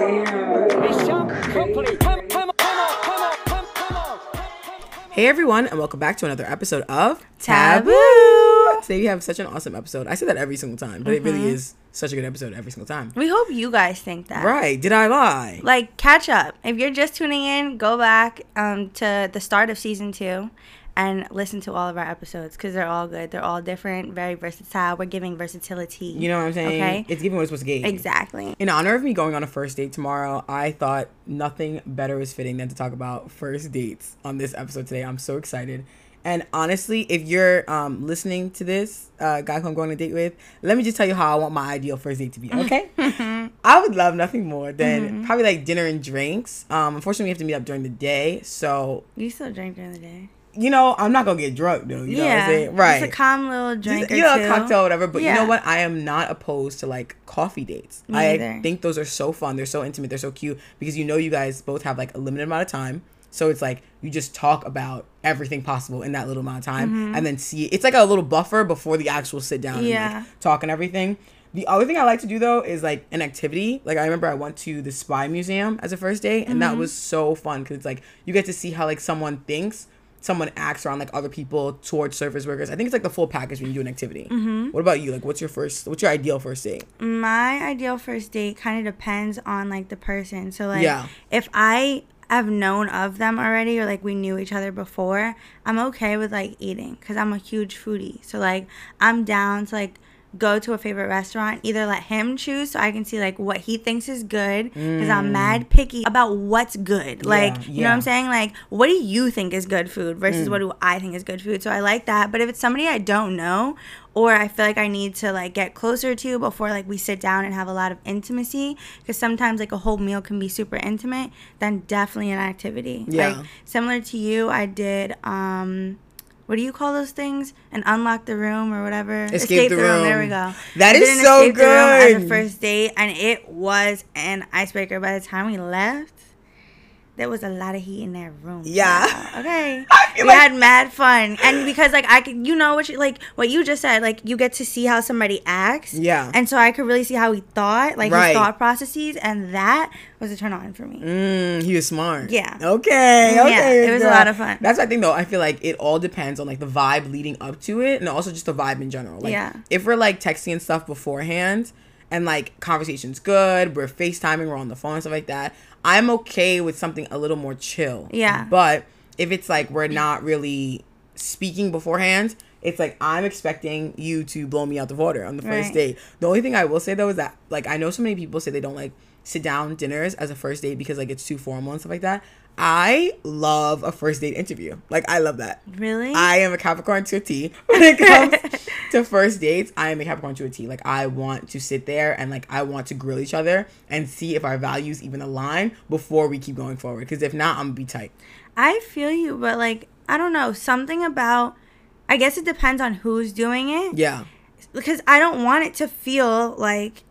Hey everyone, and welcome back to another episode of Taboo. Today we have such an awesome episode. I say that every single time, but it really is such a good episode every single time. We hope you guys think that. Right? Did I lie? Like, catch up. If you're just tuning in, go back um, to the start of season two and listen to all of our episodes because they're all good. They're all different, very versatile. We're giving versatility. You know what I'm saying? Okay. It's giving what it's supposed to give. Exactly. In honor of me going on a first date tomorrow, I thought nothing better was fitting than to talk about first dates on this episode today. I'm so excited. And honestly, if you're um, listening to this, uh, guy who I'm going on a date with, let me just tell you how I want my ideal first date to be. Okay, I would love nothing more than Mm-hmm. probably like dinner and drinks. Um, unfortunately, we have to meet up during the day, so You still drink during the day. You know I'm not gonna get drunk though. You know what I'm yeah. saying? Right? Just a calm little drink Just, or you know, two. a cocktail, or whatever. But you know what? I am not opposed to like coffee dates. Me I neither. think those are so fun. They're so intimate. They're so cute because you know you guys both have like a limited amount of time. So it's like you just talk about everything possible in that little amount of time, and then see. It's like a little buffer before the actual sit down Mm-hmm. Yeah. and like talk and everything. The other thing I like to do though is like an activity. Like I remember I went to the Spy Museum as a first date, and Mm-hmm. that was so fun because it's like you get to see how like someone thinks, someone acts around like other people towards service workers. I think it's like the full package when you do an activity. Mm-hmm. What about you? Like, what's your first? What's your ideal first date? my ideal first date kind of depends on like the person. So like Yeah. if I have known of them already or like we knew each other before, I'm okay with like eating cuz I'm a huge foodie. So like I'm down to like go to a favorite restaurant, either let him choose so I can see like what he thinks is good cuz I'm mad picky about what's good. Like, you know what Mm. yeah. Mm. I'm saying? Like what do you think is good food versus what do I think is good food? So I like that. But if it's somebody I don't know or I feel like I need to like get closer to before like we sit down and have a lot of intimacy because sometimes like a whole meal can be super intimate then definitely an activity Yeah. like similar to you I did um what do you call those things? And unlock the room or whatever. Escape the room, there we go. That is so escape the room a first date and it was an icebreaker by the time we left there was a lot of heat in that room. Yeah. Okay. We like- had mad fun, and because like I could, you know what you like what you just said, like you get to see how somebody acts. Yeah. And so I could really see how he thought, like Right. his thought processes, and that was a turn on for me. Mm, he was smart. Yeah. Okay. Yeah, Okay. it was a lot of fun. That's what I think though. I feel like it all depends on like the vibe leading up to it, and also just the vibe in general. Like, Yeah. If we're like texting and stuff beforehand, and like conversation's good, we're FaceTiming, we're on the phone and stuff like that. I'm okay with something a little more chill. Yeah. But if it's like we're not really speaking beforehand. It's like I'm expecting you to blow me out the water on the first Right. date. The only thing I will say though is that like I know so many people say they don't like sit down dinners as a first date because like it's too formal and stuff like that. I love a first date interview. Like I love that. Really? I am a Capricorn to a T. When it comes to first dates, I am a Capricorn to a T. Like I want to sit there and like I want to grill each other and see if our values even align before we keep going forward. Because if not, I'm gonna be tight. I feel you, but like I don't know something about. I guess it depends on who's doing it. Yeah. because I don't want it to feel like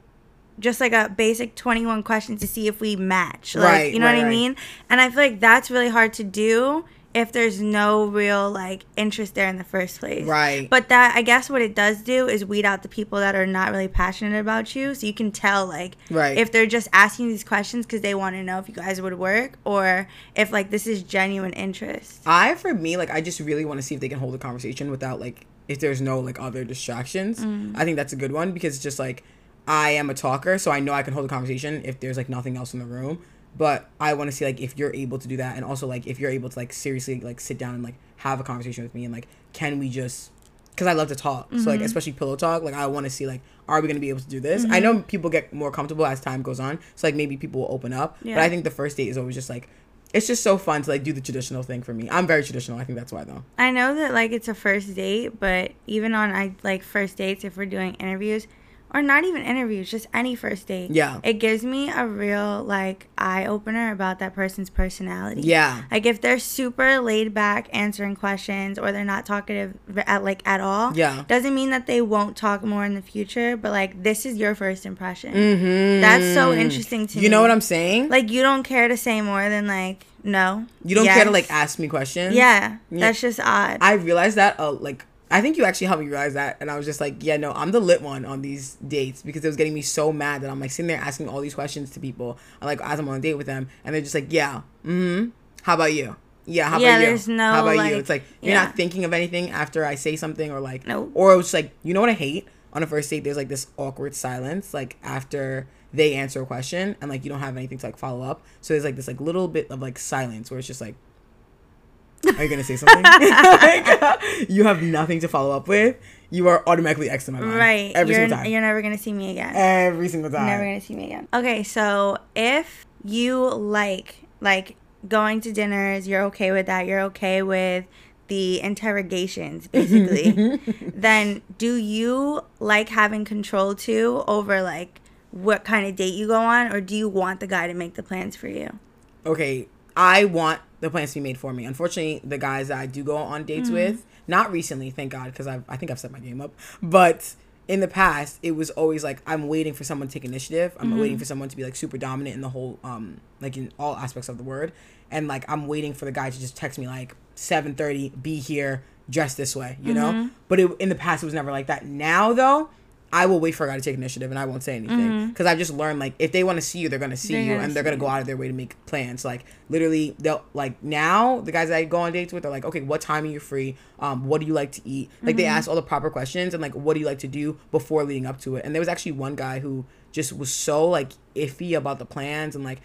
just like a basic 21 questions to see if we match. Like, Right, you know right, what I right. mean? And I feel like that's really hard to do if there's no real like interest there in the first place. Right. But that I guess what it does do is weed out the people that are not really passionate about you. So you can tell like Right. if they're just asking these questions because they want to know if you guys would work or if like this is genuine interest. I for me like I just really want to see if they can hold a conversation without like if there's no like other distractions. Mm. I think that's a good one because it's just like I am a talker, so I know I can hold a conversation if there's like nothing else in the room. But I want to see like if you're able to do that, and also like if you're able to like seriously like sit down and like have a conversation with me, and like can we just because I love to talk, so like mm-hmm. especially pillow talk, like I want to see like are we gonna be able to do this? I mm-hmm. know people get more comfortable as time goes on, so like maybe people will open up. yeah. But I think the first date is always just like it's just so fun to like do the traditional thing for me. I'm very traditional. I think that's why though. I know that like it's a first date, but even on I like first dates, if we're doing interviews, or not even interviews, just any first date, Yeah. it gives me a real like eye opener about that person's personality. Yeah. Like if they're super laid back answering questions, or they're not talkative at like at all, Yeah. doesn't mean that they won't talk more in the future. But like this is your first impression. Mm-hmm. That's so interesting to me. You know what I'm saying? Like you don't care to say more than like no. you don't care to like ask me questions. Yeah, Yeah. that's just odd. I realized that uh, like I think you actually helped me realize that, and I was just like, yeah, no, I'm the lit one on these dates because it was getting me so mad that I'm like sitting there asking all these questions to people, like as I'm on a date with them, and they're just like, yeah, mm-hmm. How about you? Yeah, how Yeah, about you? no, how about like- you? It's like you're yeah. not thinking of anything after I say something or like, Nope. or it's like, you know what I hate on a first date? There's like this awkward silence, like after they answer a question and like you don't have anything to like follow up. So there's like this like little bit of like silence where it's just like, are you gonna say something? like, you have nothing to follow up with. You are automatically X in my mind. Right. Every you're, single time. you're never gonna see me again. Every single time. Never gonna see me again. Okay, so if you like like going to dinners, you're okay with that. You're okay with the interrogations, basically. then do you like having control too over like what kind of date you go on, or do you want the guy to make the plans for you? okay, I want the plans to be made for me. Unfortunately, the guys that I do go on dates mm. with, not recently, thank God, because I I think I've set my game up, but in the past, it was always like I'm waiting for someone to take initiative. I'm waiting mm-hmm. for someone to be like super dominant in the whole um like in all aspects of the word, and like I'm waiting for the guy to just text me like 7:30, be here, dress this way, you know. Mm-hmm. But it, in the past, it was never like that. Now though. I will wait for a guy to take initiative and I won't say anything because I've just learned like if they want to see you, they're gonna see They're you gonna and they're gonna go out of their way to make plans. Like literally, they'll like now the guys that I go on dates with are like, okay, what time are you free? Um, what do you like to eat? Like they ask all the proper questions and like what do you like to do before leading up to it. And there was actually one guy who just was so like iffy about the plans and like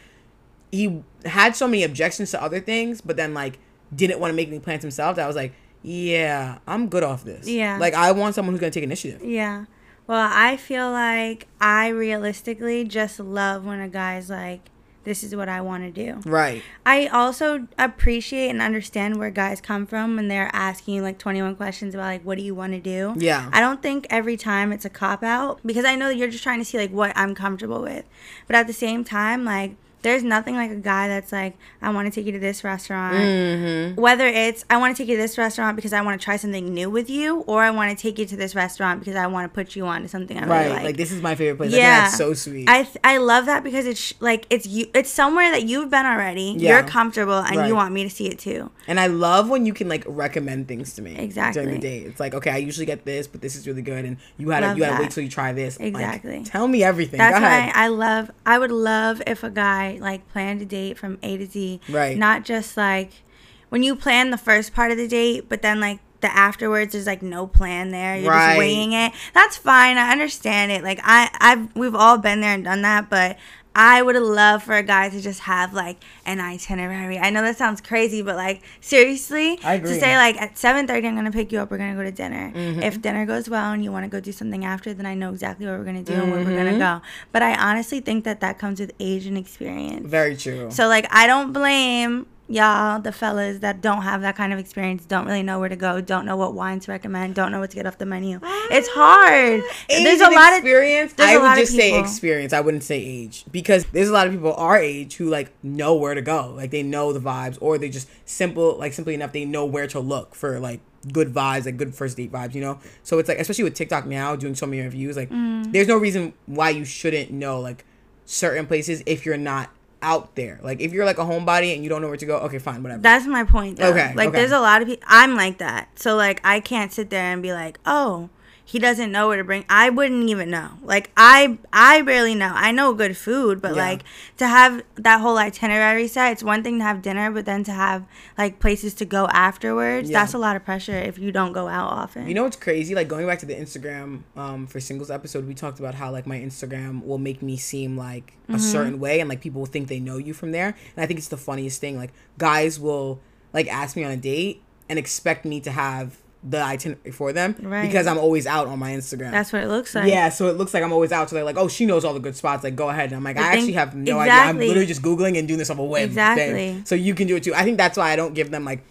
he had so many objections to other things, but then like didn't want to make any plans himself. That I was like, yeah, I'm good off this. Yeah. like I want someone who's gonna take initiative. Yeah. Well, I feel like I realistically just love when a guy's like, this is what I want to do. Right. I also appreciate and understand where guys come from when they're asking you like 21 questions about like what do you want to do. Yeah. I don't think every time it's a cop out because I know that you're just trying to see like what I'm comfortable with. But at the same time, like there's nothing like a guy that's like, I want to take you to this restaurant. Mm-hmm. Whether it's I want to take you to this restaurant because I want to try something new with you, or I want to take you to this restaurant because I want to put you on to something I really Right. like. Like, this is my favorite place. Yeah. So sweet. I th- I love that because it's sh- like it's you it's somewhere that you've been already. Yeah. You're comfortable and Right. you want me to see it too. And I love when you can like recommend things to me Exactly. during the date. It's like, okay, I usually get this, but this is really good, and you had to you had to wait till you try this. Like, Exactly. tell me everything. That's Go ahead. why I love. I would love if a guy like plan a date from A to Z. Right. Not just like when you plan the first part of the date, but then like the afterwards there's like no plan there. You're Right. just winging it. That's fine. I understand it. Like I, I've we've all been there and done that, but. I would love for a guy to just have like an itinerary. I know that sounds crazy, but like seriously, to say like at seven thirty I'm gonna pick you up. We're gonna go to dinner. Mm-hmm. If dinner goes well and you want to go do something after, then I know exactly what we're gonna do and where we're mm-hmm. gonna go. But I honestly think that that comes with age and experience. Very true. So like I don't blame y'all, the fellas that don't have that kind of experience, don't really know where to go, don't know what wines to recommend, don't know what to get off the menu. It's hard. Age there's a lot of experience. I would just say experience. I wouldn't say age because there's a lot of people our age who like know where to go. Like they know the vibes, or they just simple like simply enough they know where to look for like good vibes, like good first date vibes. You know. So it's like especially with TikTok now doing so many reviews. Like Mm. there's no reason why you shouldn't know like certain places if you're not out there. Like if you're like a homebody and you don't know where to go, okay, fine, whatever. That's my point. Though. Okay, Like, okay. there's a lot of people. I'm like that. So like, I can't sit there and be like, oh, he doesn't know where to bring. I wouldn't even know. Like, I I barely know. I know good food, but Yeah. like to have that whole itinerary set. It's one thing to have dinner, but then to have like places to go afterwards. Yeah. That's a lot of pressure if you don't go out often. You know what's crazy? Like going back to the Instagram um, for singles episode, we talked about how like my Instagram will make me seem like Mm-hmm. a certain way, and like people will think they know you from there. And I think it's the funniest thing. Like guys will like ask me on a date and expect me to have the itinerary for them Right. because I'm always out on my Instagram. That's what it looks like. yeah, so it looks like I'm always out. So they're like, "Oh, she knows all the good spots. Like, go ahead." And I'm like, But "I think- actually have no idea. I'm literally just googling and doing this off a whim." Exactly. So you can do it too. I think that's why I don't give them like,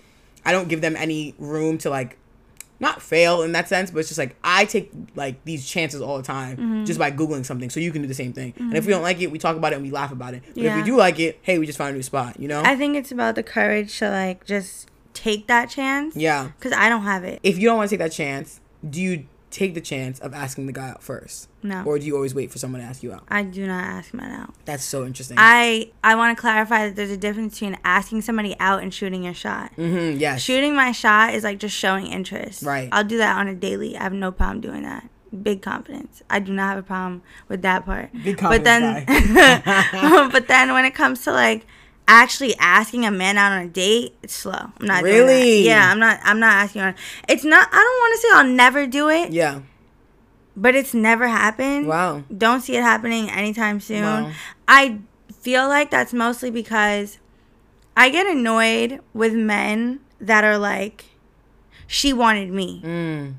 I don't give them any room to like, not fail in that sense, but it's just like I take like these chances all the time Mm-hmm. just by googling something. So you can do the same thing. And if we don't like it, we talk about it and we laugh about it. But if we do like it, hey, we just found a new spot. You know? I think it's about the courage to like just take that chance. yeah. Because I don't have it. If you don't want to take that chance, do you take the chance of asking the guy out first? No. Or do you always wait for someone to ask you out? I do not ask men out. That's so interesting. I I want to clarify that there's a difference between asking somebody out and shooting your shot. mm-hmm, yes. Shooting my shot is like just showing interest. Right. I'll do that on a daily. I have no problem doing that. Big confidence. I do not have a problem with that part. Big confidence. but then, but then when it comes to like actually asking a man out on a date, it's slow. I'm not doing Really? Yeah, I'm not. I'm not asking on. It's not. I don't want to say I'll never do it, Yeah. but it's never happened. Wow. Don't see it happening anytime soon. Wow. I feel like that's mostly because I get annoyed with men that are like, she wanted me, Mm.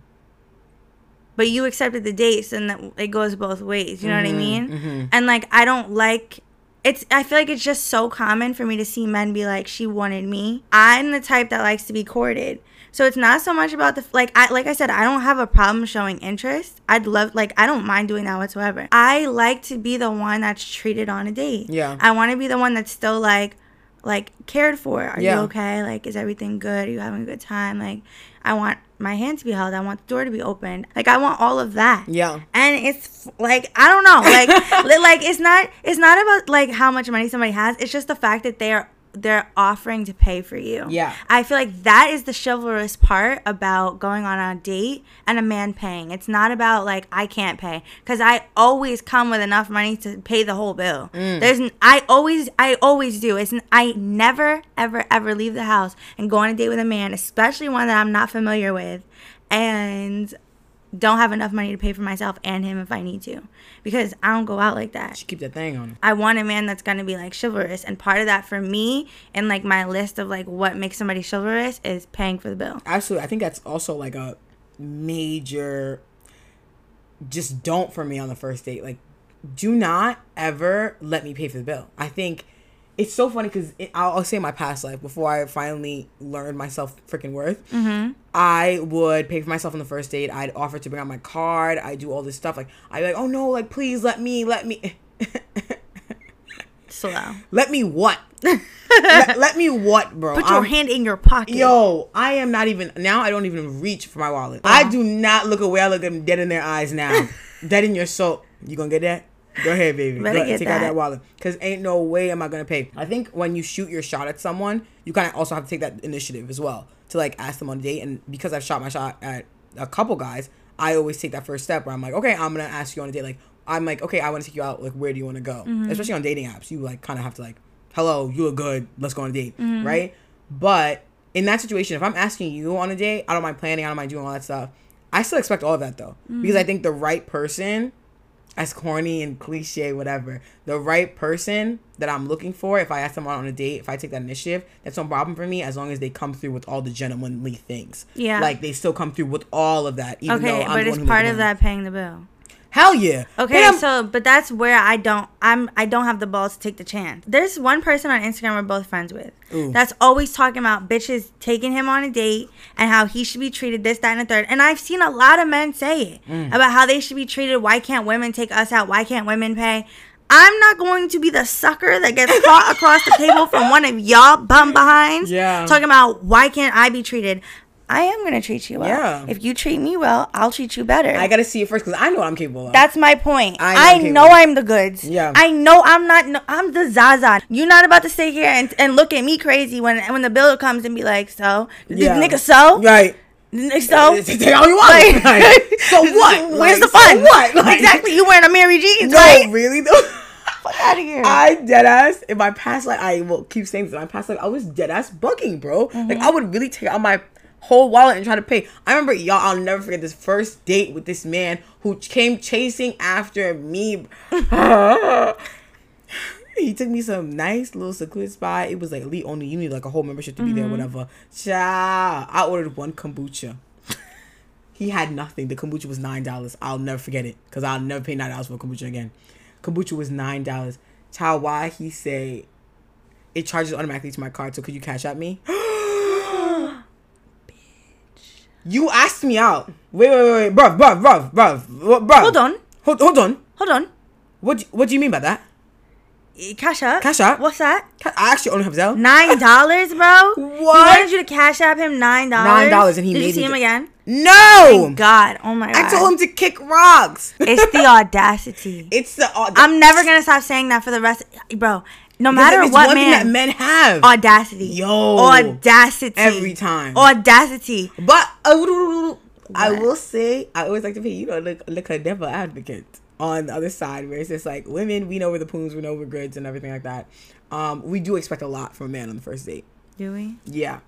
but you accepted the date, so then it goes both ways. You know what I mean? mhm. And like, I don't like. It's. I feel like it's just so common for me to see men be like, "She wanted me." I'm the type that likes to be courted, so it's not so much about the like. I like I said, I don't have a problem showing interest. I'd love like I don't mind doing that whatsoever. I like to be the one that's treated on a date. Yeah. I want to be the one that's still like, like cared for. Are Yeah. you okay? Like, is everything good? Are you having a good time? Like, I want my hand to be held. I want the door to be opened. Like, I want all of that Yeah. and it's like I don't know, like like it's not it's not about like how much money somebody has. It's just the fact that they are they're offering to pay for you. Yeah. I feel like that is the chivalrous part about going on a date and a man paying. It's not about like I can't pay because I always come with enough money to pay the whole bill. Mm. There's an, I always I always do. It's I never ever ever leave the house and go on a date with a man, especially one that I'm not familiar with, and don't have enough money to pay for myself and him if I need to because I don't go out like that. She keep that thing on. I want a man that's gonna be like chivalrous, and part of that for me, and like my list of like what makes somebody chivalrous is paying for the bill. Absolutely. I think that's also like a major just don't for me on the first date. Like, do not ever let me pay for the bill. I think it's so funny because I'll, I'll say in my past life before I finally learned myself freaking worth. Mm-hmm. I would pay for myself on the first date. I'd offer to bring out my card. I do all this stuff. Like I'd be like, oh no, like please let me, let me, Slow. let me what? let, let me what, bro? Put your I'm- hand in your pocket. Yo, I am not even now. I don't even reach for my wallet. I do not look away. I look them dead in their eyes now. dead in your soul. You gonna get that? Go ahead, baby. Go, take out that. that wallet. Cause ain't no way am I gonna pay. I think when you shoot your shot at someone, you kind of also have to take that initiative as well to like ask them on a date. And because I've shot my shot at a couple guys, I always take that first step where I'm like, okay, I'm gonna ask you on a date. Like I'm like, okay, I want to take you out. Like, where do you want to go? Mm-hmm. Especially on dating apps, you like kind of have to like, hello, you look good. Let's go on a date, Mm-hmm. right? But in that situation, if I'm asking you on a date, I don't mind planning. I don't mind doing all that stuff. I still expect all of that though, because I think the right person, as corny and cliche, whatever, the right person that I'm looking for, if I ask them out on a date, if I take that initiative, that's no problem for me as long as they come through with all the gentlemanly things. Yeah. like they still come through with all of that. Even though Okay, I'm but it's part of that paying the bill. Hell yeah. Okay, so but that's where I don't I'm I don't have the balls to take the chance. There's one person on Instagram we're both friends with Ooh. that's always talking about bitches taking him on a date and how he should be treated this, that, and the third. And I've seen a lot of men say it Mm. about how they should be treated. Why can't women take us out? Why can't women pay? I'm not going to be the sucker that gets caught across the table from one of y'all bum behinds. Yeah. Talking about why can't I be treated? I am gonna treat you well. Yeah. If you treat me well, I'll treat you better. I gotta see it first because I know what I'm capable of. That's my point. I I know know. I'm the goods. Yeah. I know I'm not. No, I'm the Zaza. You're not about to sit here and, and look at me crazy when when the bill comes and be like, so Yeah. nigga, so right. So. Take all you want. Like- Like, so what? Where's Like, the fun? So what? Like, exactly. You wearing a Mary jeans, No, right? really though. Fuck out of here. I dead ass in my past life. I will keep saying this. In my past life, I was dead ass bugging, bro. Mm-hmm. Like I would really take out my whole wallet and try to pay. I remember y'all. I'll never forget this first date with this man who came chasing after me. he took me some nice little secluded spot. It was like elite only. You need like a whole membership to be Mm-hmm. there, whatever. Ciao. I ordered one kombucha. He had nothing. The kombucha was nine dollars. I'll never forget it because I'll never pay nine dollars for kombucha again. Kombucha was nine dollars. Child, why he say it charges automatically to my card? So could you Cash App me? You asked me out. Wait, wait, wait, wait, bruv, bruv, bruv, bruv, bruv. Hold on. Hold, hold on. Hold on. What, do- what do you mean by that? Eh, Cash up. Cash App? What's that? Ca- I actually only have Zelle. Nine dollars, bro. What? He wanted you to cash app him nine dollars. Nine dollars and he Did made you see him again? No. Thank God, oh my god. I told him to kick rocks. it's the audacity. It's the. I'm never gonna stop saying that for the rest, bro. No Because matter what thing that man, men have. audacity. Yo. audacity. Every time. Audacity. But uh, I will say, I always like to be, you know, look, look a devil advocate on the other side, where it's just like women, we know we're the poons, we know we're goods, and everything like that. Um, we do expect a lot from a man on the first date. Do we? Yeah,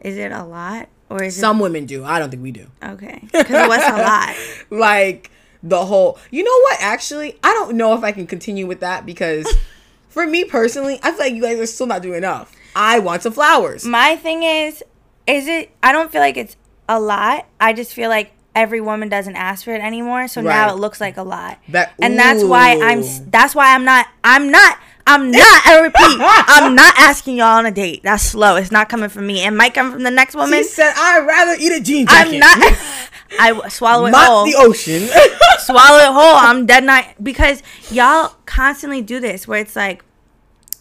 Is it a lot or is some women do. I don't think we do. okay? Because what's a lot? like the whole. You know what? Actually, I don't know if I can continue with that because, for me personally, I feel like you guys are still not doing enough. I want some flowers. My thing is, is it? I don't feel like it's a lot. I just feel like every woman doesn't ask for it anymore. So now it looks like a lot, That- and that's why I'm. That's why I'm not. I'm not. I'm not. I repeat, I'm not asking y'all on a date. That's slow. It's not coming from me. It might come from the next woman. She said, "I'd rather eat a jean jacket." I'm not. I swallow it Mop whole. the ocean. swallow it whole. I'm dead not because y'all constantly do this where it's like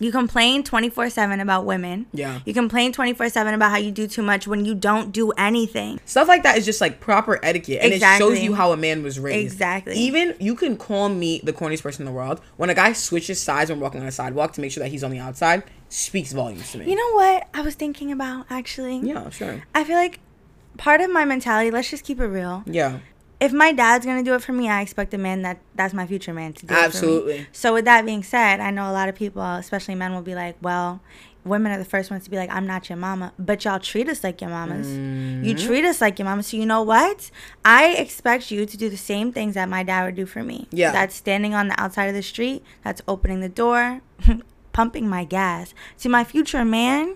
you complain 24/7 about women. Yeah. You complain 24/7 about how you do too much when you don't do anything. Stuff like that is just like proper etiquette, and it shows you how a man was raised. Exactly. Even you can call me the corniest person in the world. When a guy switches sides when walking on a sidewalk to make sure that he's on the outside, speaks volumes to me. You know what I was thinking about actually? yeah, sure. I feel like part of my mentality, let's just keep it real. Yeah, If my dad's to do it for me, I expect a man that that's my future man to do it for me. Absolutely. So with that being said, I know a lot of people, especially men will be like, "Well, women are the first ones to be like, I'm not your mama, but y'all treat us like your mamas. Mm-hmm. You treat us like your mama. So you know what? I expect you to do the same things that my dad would do for me. Yeah. That's standing on the outside of the street. That's opening the door, pumping my gas. To my future man,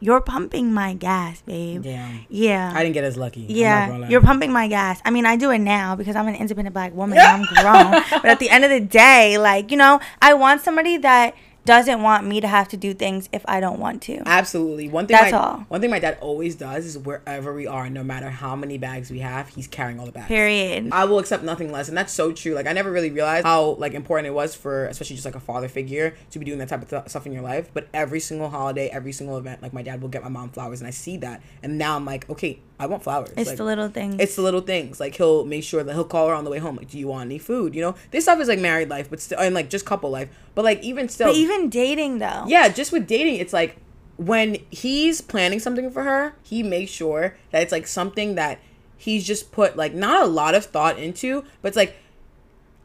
you're pumping my gas, babe. damn. Yeah. I didn't get as lucky. I'm not gonna Yeah, you're pumping my gas. I mean, I do it now because I'm an independent black woman and I'm grown. but at the end of the day, like, you know, I want somebody that doesn't want me to have to do things if I don't want to. Absolutely. One thing That's my, all. One thing my dad always does is wherever we are, no matter how many bags we have, he's carrying all the bags. Period. I will accept nothing less, and that's so true. Like I never really realized how like important it was for, especially just like a father figure, to be doing that type of th- stuff in your life. But every single holiday, every single event, like my dad will get my mom flowers, and I see that, and now I'm like, okay, I want flowers. It's Like, the little things. It's the little things. Like he'll make sure that he'll call her on the way home. Like, do you want any food? You know, this stuff is like married life, but still, and like just couple life. But like even still, but even dating though. yeah, just with dating, it's like when he's planning something for her, he makes sure that it's like something that he's just put like not a lot of thought into, but it's like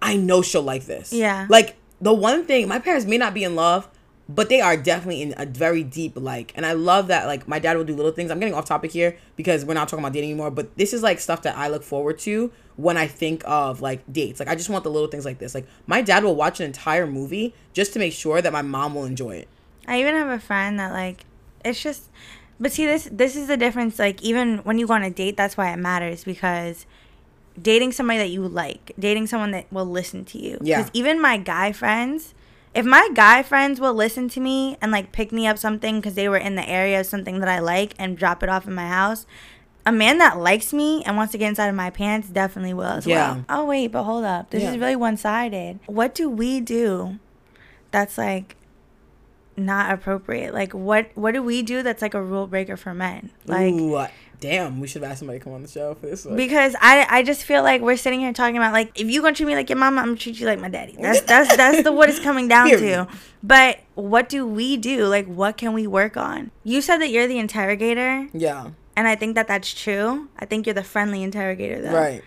I know she'll like this. Yeah. Like the one thing, my parents may not be in love, but they are definitely in a very deep like. And I love that like my dad will do little things. I'm getting off topic here because we're not talking about dating anymore, but this is like stuff that I look forward to when I think of like dates. Like I just want the little things like this. Like my dad will watch an entire movie just to make sure that my mom will enjoy it. I even have a friend that like it's just but see this this is the difference like even when you go on a date that's why it matters because dating somebody that you like, dating someone that will listen to you. Yeah. Cuz even my guy friends if my guy friends will listen to me and like pick me up something because they were in the area of something that I like and drop it off in my house, a man that likes me and wants to get inside of my pants definitely will as Yeah. well. Oh wait, but hold up, this Yeah. is really one sided. What do we do? That's like not appropriate. Like what what do we do that's like a rule breaker for men? Like Ooh, damn, we should have asked somebody to come on the show for this one. because I I just feel like we're sitting here talking about like if you gonna treat me like your mama, I'm gonna treat you like my daddy. That's that's that's the what it's coming down Period. to. But what do we do? Like what can we work on? You said that you're the interrogator, yeah, and I think that that's true. I think you're the friendly interrogator though. right.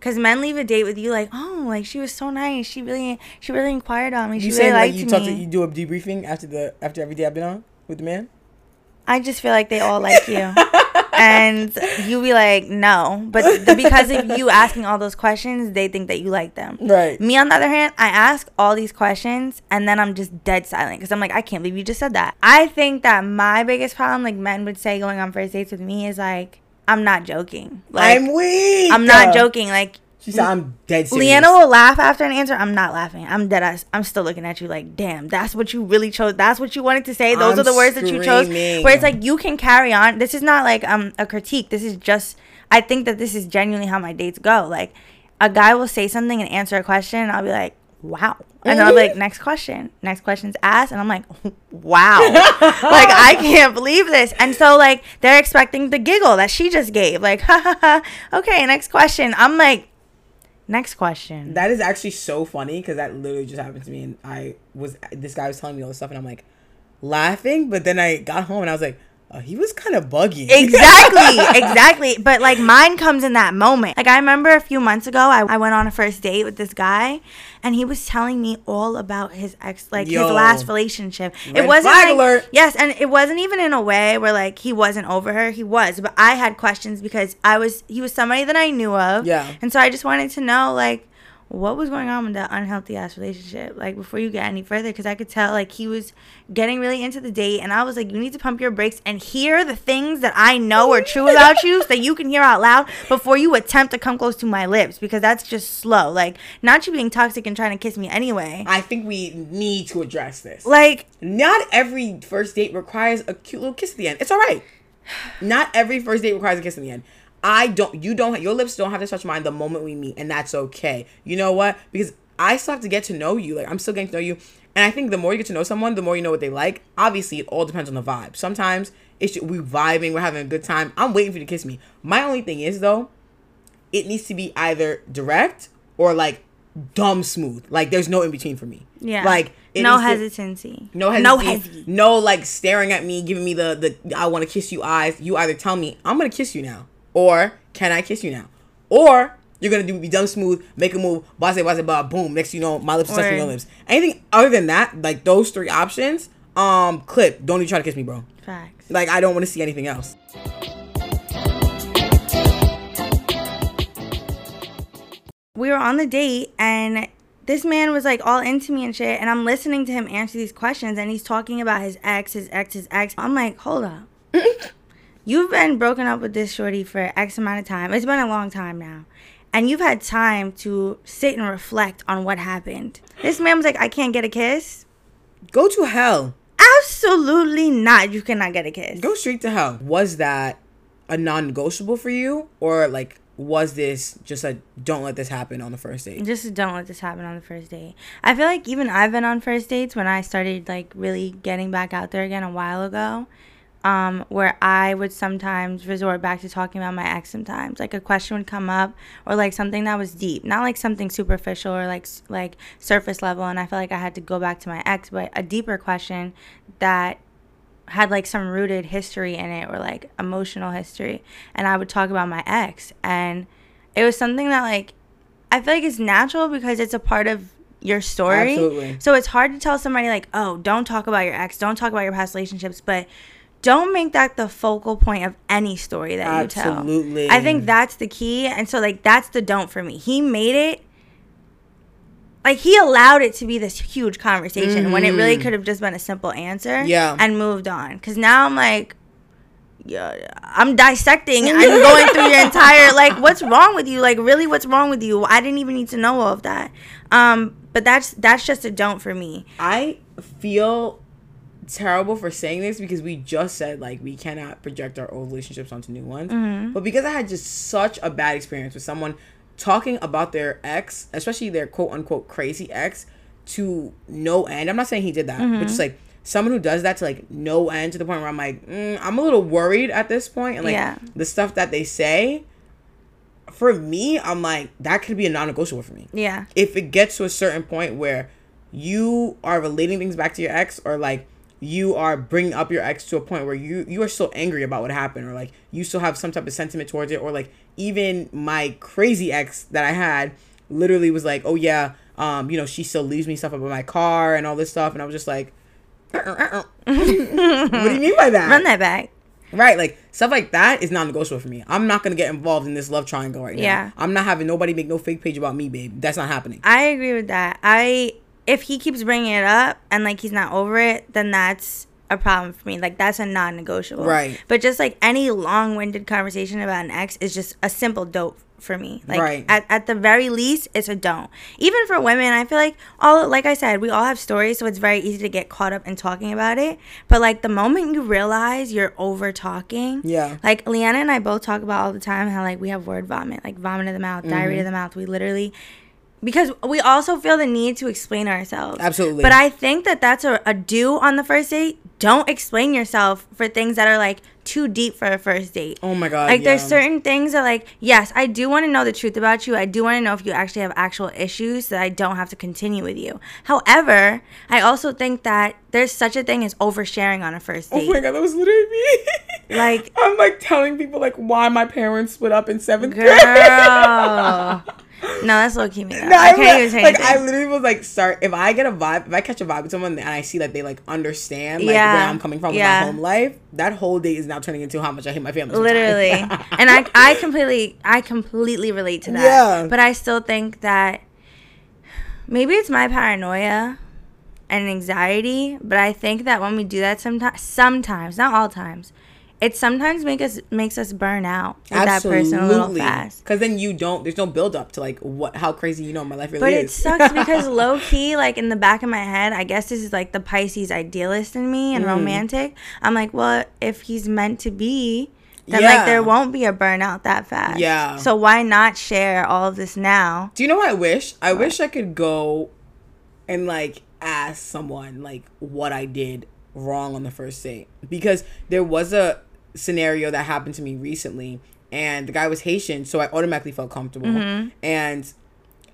Cause men leave a date with you like, oh, like she was so nice. She really, she really inquired on me. She You really saying like liked you me. talk to you do a debriefing after the after every day I've been on with the man? I just feel like they all like you. and you be like, no. But the, because of you asking all those questions, they think that you like them. Right. Me, on the other hand, I ask all these questions and then I'm just dead silent because I'm like, I can't believe you just said that. I think that my biggest problem, like men would say going on first dates with me, is like, I'm not joking. Like, I'm weak. I'm not joking. Like, She said I'm dead serious. Leanna will laugh after an answer. I'm not laughing. I'm dead ass. I'm still looking at you like, damn, that's what you really chose. That's what you wanted to say. Those I'm are the words that you chose. screaming. Where it's like you can carry on. This is not like um a critique. This is just I think that this is genuinely how my dates go. Like a guy will say something and answer a question and I'll be like, wow. And I'm like, next question. Next question's asked. And I'm like, wow. like, I can't believe this. And so, like, they're expecting the giggle that she just gave. Like, ha ha ha. Okay, next question. I'm like, next question. That is actually so funny because that literally just happened to me. And I was, this guy was telling me all this stuff, and I'm like laughing. But then I got home and I was like, uh, he was kind of buggy. Exactly, exactly. But like mine comes in that moment. Like I remember a few months ago, I, I went on a first date with this guy, and he was telling me all about his ex, like Yo. his last relationship. Red it wasn't flag like alert. yes, and it wasn't even in a way where like he wasn't over her. He was, but I had questions because I was he was somebody that I knew of. Yeah. and so I just wanted to know like what was going on with that unhealthy ass relationship like before you get any further because i could tell like he was getting really into the date and i was like you need to pump your brakes and hear the things that i know are true about you so that you can hear out loud before you attempt to come close to my lips because that's just slow like not you being toxic and trying to kiss me anyway I think we need to address this. like Not every first date requires a cute little kiss at the end. It's all right. Not every first date requires a kiss in the end. I don't. You don't. Your lips don't have to touch mine the moment we meet, and that's okay. You know what? Because I still have to get to know you. Like I'm still getting to know you, and I think the more you get to know someone, the more you know what they like. Obviously, it all depends on the vibe. Sometimes it's just, we vibing, we're having a good time. I'm waiting for you to kiss me. My only thing is though, it needs to be either direct or like dumb smooth. Like there's no in between for me. yeah Like no needs to- hesitancy no no hesitancy. No like staring at me, giving me the the I want to kiss you eyes. You either tell me I'm gonna kiss you now, or can I kiss you now, or you're gonna do be dumb smooth, make a move, blah blah blah blah, boom. Next you know my lips are touching your lips. Anything other than that, like those three options, um, clip. Don't even try to kiss me, bro. facts Like I don't want to see anything else. we were on the date and this man was like all into me and shit and i'm listening to him answer these questions and he's talking about his ex his ex his ex i'm like hold up you've been broken up with this shorty for x amount of time it's been a long time now and you've had time to sit and reflect on what happened this man was like i can't get a kiss Go to hell. absolutely not you cannot get a kiss Go straight to hell. Was that a non-negotiable for you, or like was this just a don't let this happen on the first date? just don't let this happen on the first date. I feel like even I've been on first dates when I started like really getting back out there again a while ago. Um, where I would sometimes resort back to talking about my ex sometimes. Like a question would come up or like something that was deep, not like something superficial or like like surface level and I felt like I had to go back to my ex, but a deeper question that had like some rooted history in it or like emotional history and I would talk about my ex and it was something that like I feel like it's natural because it's a part of your story. Absolutely. So it's hard to tell somebody like, "Oh, don't talk about your ex, don't talk about your past relationships," but don't make that the focal point of any story that you tell. Absolutely. I think that's the key and so like that's the don't for me. He made it like he allowed it to be this huge conversation when it really could have just been a simple answer Mm-hmm. Yeah. and moved on cuz now I'm like yeah, I'm dissecting. I'm going through your entire like, what's wrong with you? Like, really, what's wrong with you? I didn't even need to know all of that. Um, but that's that's just a don't for me. I feel terrible for saying this because we just said like we cannot project our old relationships onto new ones. Mm-hmm. But because I had just such a bad experience with someone talking about their ex, especially their quote unquote crazy ex, to no end. I'm not saying he did that, but just like someone who does that to like no end to the point where I'm like, mm, I'm a little worried at this point. point, and like Yeah. the stuff that they say. For me, I'm like that could be a non-negotiable for me Yeah, if it gets to a certain point where you are relating things back to your ex or like you are bringing up your ex to a point where you you are still angry about what happened or like you still have some type of sentiment towards it or like even my crazy ex that I had literally was like oh yeah um you know she still leaves me stuff about my car and all this stuff and I was just like what do you mean by that run that back. Right, like stuff like that is non-negotiable for me. I'm not gonna get involved in this love triangle right now. Yeah. I'm not having nobody make no fake page about me, babe. That's not happening. I agree with that. I if he keeps bringing it up and like he's not over it, then that's a problem for me. Like that's a non-negotiable. Right. But just like any long-winded conversation about an ex is just a simple dope for me. Like Right. at, at the very least, it's a don't. Even for women, I feel like all like I said, we all have stories, so it's very easy to get caught up in talking about it. But like the moment you realize you're over talking, Yeah. like Leanna and I both talk about all the time how like we have word vomit, like vomit in the mouth, diarrhea Mm-hmm. in the mouth. We literally because we also feel the need to explain ourselves. Absolutely. But I think that that's a, a do on the first date. Don't explain yourself for things that are like too deep for a first date. Oh my god. Like there's certain things that like yes, I do want to know the truth about you. I do want to know if you actually have actual issues so that I don't have to continue with you. However, I also think that there's such a thing as oversharing on a first date. Oh my god, that was literally me. Like- I'm like telling people like why my parents split up in seventh Girl. no, that's low key me. No, I I can't even say like anything. I literally was like, start if I get a vibe, if I catch a vibe with someone and I see that they like understand like Yeah. where I'm coming from Yeah. with my home life, that whole date is now turning into how much I hate my family. sometimes. literally and i i completely i completely relate to that Yeah. but i still think that maybe it's my paranoia and anxiety but i think that when we do that sometimes sometimes not all times it sometimes make us makes us burn out with that person a little fast Because then you don't. There's no build up to like what how crazy you know my life really but it is. sucks because low key, like in the back of my head, I guess this is like the Pisces idealist in me Mm. and romantic. I'm like, well, if he's meant to be, then like there won't be a burnout that fast. Yeah. So why not share all of this now? Do you know what I wish? I wish I could go and like ask someone like what I did wrong on the first date because there was a scenario that happened to me recently and the guy was Haitian so I automatically felt comfortable mm-hmm. and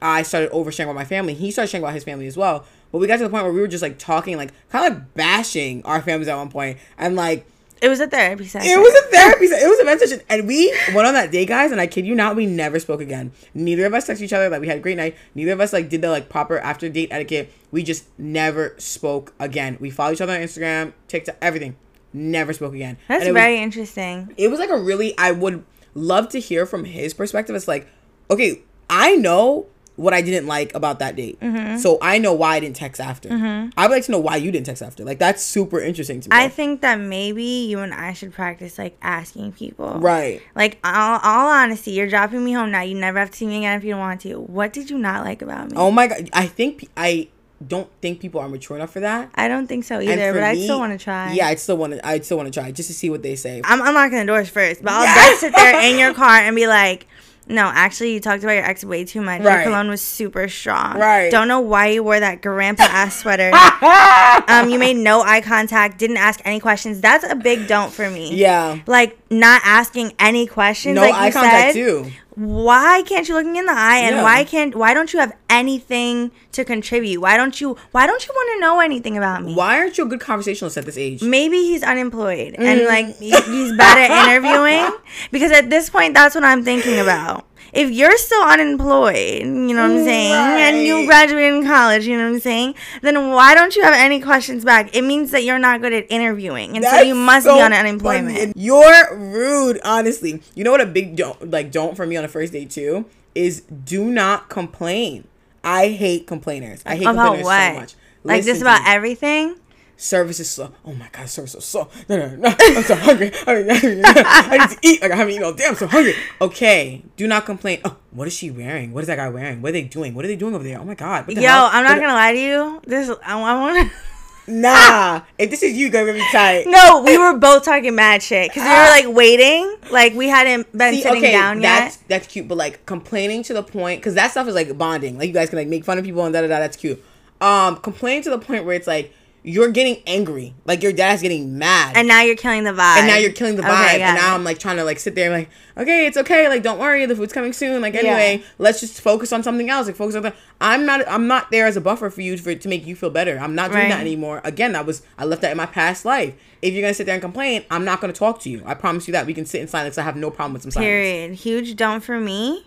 I started oversharing about my family he started sharing about his family as well but we got to the point where we were just like talking like kind of like bashing our families at one point and like It was a therapy session. it was a therapy. se- It was a mental session, and we went on that day, guys. And I kid you not, we never spoke again. Neither of us texted each other. Like we had a great night. Neither of us like did the like proper after date etiquette. We just never spoke again. We followed each other on Instagram, TikTok, everything. Never spoke again. That's it was- very interesting. it was like a really I would love to hear from his perspective. It's like, okay, I know what I didn't like about that date, Mm-hmm. so I know why I didn't text after. I would like to know why you didn't text after. Like that's super interesting to me. I think that maybe you and I should practice like asking people. right. Like all, all honesty, you're dropping me home now. You never have to see me again if you don't want to. What did you not like about me? Oh my god! I think I don't think people are mature enough for that. I don't think so either, but I still want to try. Yeah, I still want to. I still want to try just to see what they say. I'm unlocking the doors first, but I'll Yeah. just sit there in your car and be like, no, actually, you talked about your ex way too much. Your cologne was super strong. Right. Don't know why you wore that grandpa ass sweater. um, you made no eye contact, didn't ask any questions. That's a big don't for me. Yeah. Like not asking any questions. No like eye you contact said. too. Why can't you look me in the eye and Yeah. why can't why don't you have anything to contribute? Why don't you why don't you want to know anything about me? Why aren't you a good conversationalist at this age? maybe he's unemployed Mm. and like he- he's bad at interviewing because at this point that's what i'm thinking about if you're still unemployed you know what i'm saying and you Right. graduated in college you know what i'm saying then why don't you have any questions back it means that you're not good at interviewing and so you must so be on unemployment And You're rude, honestly. You know what a big don't like don't for me on a first date too is do not complain. I hate complainers. I hate about complainers what so much. like Listen just about everything service is slow. Oh my god, service is so slow. No, no, no. I'm so hungry. I, mean, I need to eat. Like I haven't eaten all day. I'm so hungry. Okay, do not complain. Oh, what is she wearing? What is that guy wearing? What are they doing? What are they doing over there? Oh my god. Yo hell? i'm not What- gonna lie to you this i, I want to Nah. If this is you, gonna be tight. no we were both talking mad shit because we were like waiting like we hadn't been See, sitting down yet that's that's cute, but like complaining to the point because that stuff is like bonding. Like you guys can like make fun of people and da da da. That's cute. Um, complaining to the point where it's like you're getting angry, like your dad's getting mad, And now you're killing the vibe. and now you're killing the Okay, vibe. got and now. I'm like trying to like sit there and like, okay, it's okay. Like don't worry, the food's coming soon. Like anyway, let's just focus on something else. Like focus on the. I'm not. I'm not there as a buffer for you for to make you feel better. I'm not doing Right. that anymore. Again, that was I left that in my past life. If you're gonna sit there and complain, I'm not gonna talk to you. I promise you that we can sit in silence. I have no problem with some silence. Period. Huge don't for me.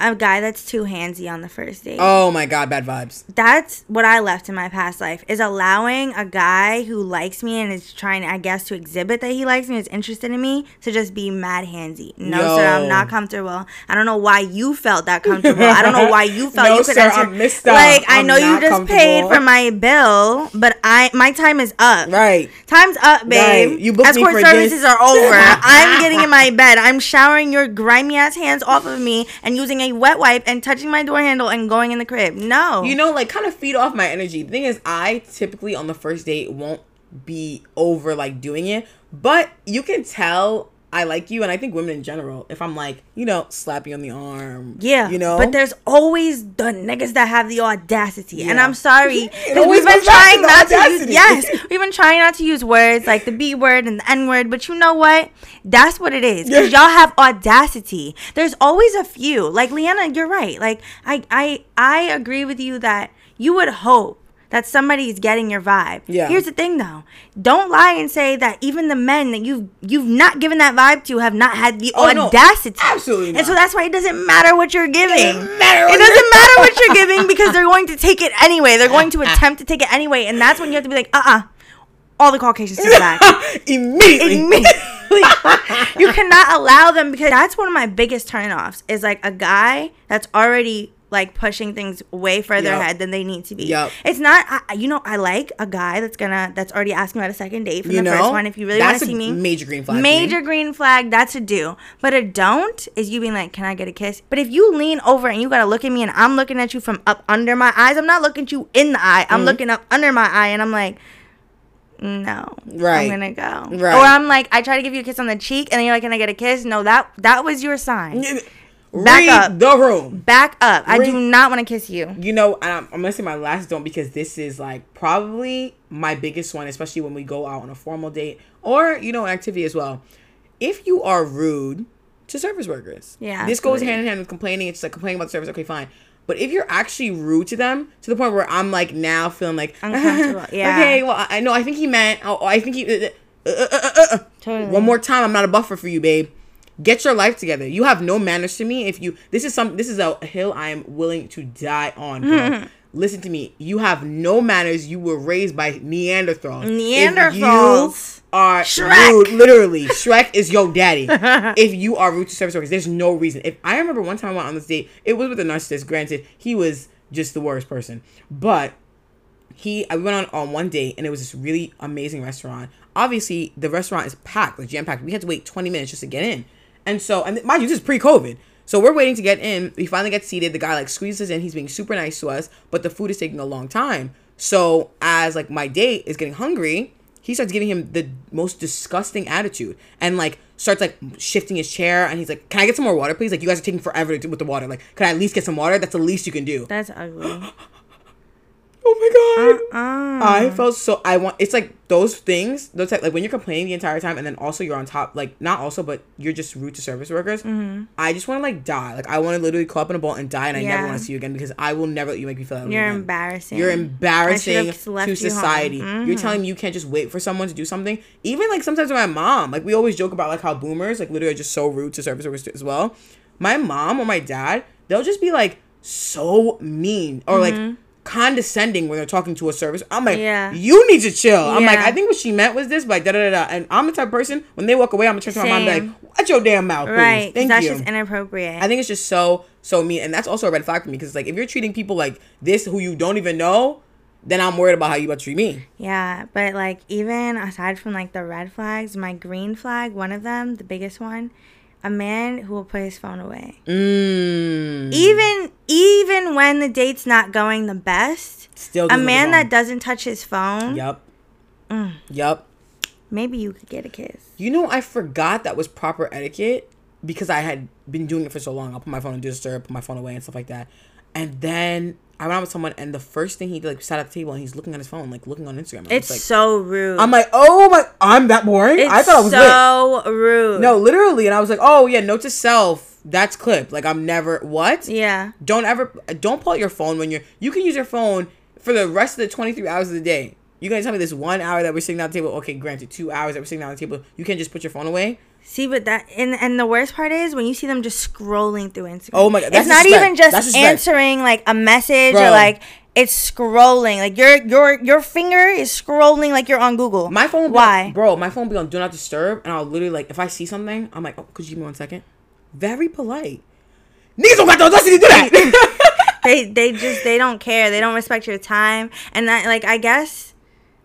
A guy that's too handsy on the first date. Oh my god, bad vibes. That's what I left in my past life is allowing a guy who likes me and is trying, I guess, to exhibit that he likes me, is interested in me, to just be mad handsy. No, sir, I'm not comfortable. I don't know why you felt that comfortable. I don't know why you felt No, you could sir, enter. I'm missed. Like I I'm know you just paid for my bill, but I my time is up. Right. Time's up, babe. Right. You booked me Escort for services this. are over. I'm getting in my bed. I'm showering your grimy ass hands off of me and using a wet wipe and touching my door handle and going in the crib. No. You know, like kind of feed off my energy. The thing is, I typically on the first date won't be over like doing it, but you can tell I like you, and I think women in general, if I'm like, you know, slap you on the arm, Yeah, you know, But there's always the niggas that have the audacity, and I'm sorry, we've been goes back to trying not to use. Yes, we've been trying not to use words like the B word and the N word, but you know what? That's what it is. Because y'all have audacity. There's always a few. Like Leanna, you're right. Like I, I, I agree with you that you would hope. That somebody's getting your vibe. Yeah. Here's the thing, though. Don't lie and say that even the men that you've you've not given that vibe to have not had the Oh, no. audacity. Absolutely And so that's why it doesn't matter what you're giving. doesn't matter It what doesn't matter what you're giving because they're going to take it anyway. They're going to attempt to take it anyway, and that's when you have to be like, uh, uh all the Caucasians to the back. immediately. Immediately. you cannot allow them because that's one of my biggest turnoffs is like a guy that's already like pushing things way further Yup. ahead than they need to be. Yup. It's not, I, you know, I like a guy that's gonna that's already asking about a second date from You the first one. If you really want to see me, major green flag. Major green flag. That's a do. But a don't is you being like, "Can I get a kiss?" But if you lean over and you gotta look at me and I'm looking at you from up under my eyes, I'm not looking at you in the eye. Mm-hmm. I'm looking up under my eye, and I'm like. No, Right. I'm gonna go. Right. Or I'm like, I try to give you a kiss on the cheek, and then you're like, "Can I get a kiss?" No, that that was your sign. Back Read up. the room. Back up. I do not want to kiss you. You know, I'm, I'm gonna say my last don't because this is like probably my biggest one, especially when we go out on a formal date or you know activity as well. If you are rude to service workers, Yeah, this goes hand in hand with complaining. It's like complaining about the service. Okay, fine. But if you're actually rude to them to the point where I'm like now feeling like Uncomfortable, yeah. okay, well I know I think he meant. Oh, I think he. Uh, uh, uh, uh, uh, uh. Totally. One more time, I'm not a buffer for you, babe. Get your life together. You have no manners to me. If you this is some this is a hill I am willing to die on. Girl. Listen to me. You have no manners. You were raised by Neanderthals. If Neanderthals. you are Shrek. rude, literally, Shrek is your daddy. if you are rude to service workers, there's no reason. If I remember one time I went on this date, it was with a narcissist. Granted, he was just the worst person, but he I went on on one date and it was this really amazing restaurant. Obviously, the restaurant is packed, like jam packed. We had to wait 20 minutes just to get in. And so, and mind you, this is pre-COVID. So we're waiting to get in. We finally get seated. The guy like squeezes in. He's being super nice to us, but the food is taking a long time. So as like my date is getting hungry, he starts giving him the most disgusting attitude and like starts like shifting his chair and he's like, "Can I get some more water, please? Like you guys are taking forever to do with the water. Like, can I at least get some water? That's the least you can do." That's ugly. Oh my god. Uh, I felt so I want it's like those things, those type, like when you're complaining the entire time and then also you're on top like not also but you're just rude to service workers. Mm-hmm. I just want to like die. Like I want to literally call up in a ball and die and I never want to see you again because I will never let you make me feel that You're again. embarrassing. You're embarrassing to you society. Mhm. You're telling me you can't just wait for someone to do something. Even like sometimes with my mom, like we always joke about like how boomers like literally are just so rude to service workers as well. My mom or my dad, they'll just be like so mean or like condescending when they're talking to a service. I'm like. Yeah. you need to chill. I'm like, I think what she meant was this, but like da da da. And I'm the type of person when they walk away, I'm gonna turn to my mom and be like, watch your damn mouth, please. right. Thank that's you. just inappropriate. I think it's just so so mean, and that's also a red flag for me because like if you're treating people like this who you don't even know, then I'm worried about how you about to treat me. Yeah, but like even aside from like the red flags, my green flag, one of them, the biggest one, a man who will put his phone away. Mm. Even even when the date's not going the best, Still, a man that doesn't touch his phone, Yup. Yup. maybe you could get a kiss. You know, I forgot that was proper etiquette because I had been doing it for so long. I'll put my phone in disturb, put my phone away, and stuff like that. And then I went out with someone, and the first thing he did, like, sat at the table and he's looking at his phone, like looking on Instagram. And It's like, so rude. I'm like, oh my, I'm that boring. it's I thought I was lit. so rude. No, literally, and I was like, oh yeah, note to self, that's clip. Like I'm never what? Yeah. Don't ever, don't pull out your phone when you're. You can use your phone for the rest of the 23 hours of the day. You gonna tell me this one hour that we're sitting down at the table? Okay, granted, two hours that we're sitting down at the table. You can't just put your phone away. See, but that and and the worst part is when you see them just scrolling through Instagram. Oh my God, It's not even just answering like a message or like it's scrolling. Like your your your finger is scrolling like you're on Google. My phone. Why? on- bro? My phone be on do not disturb, and I'll literally like if I see something, I'm like, oh, could you give me one second? Very polite. Niggas don't got the audacity to do that. they they just they don't care. They don't respect your time. And that like I guess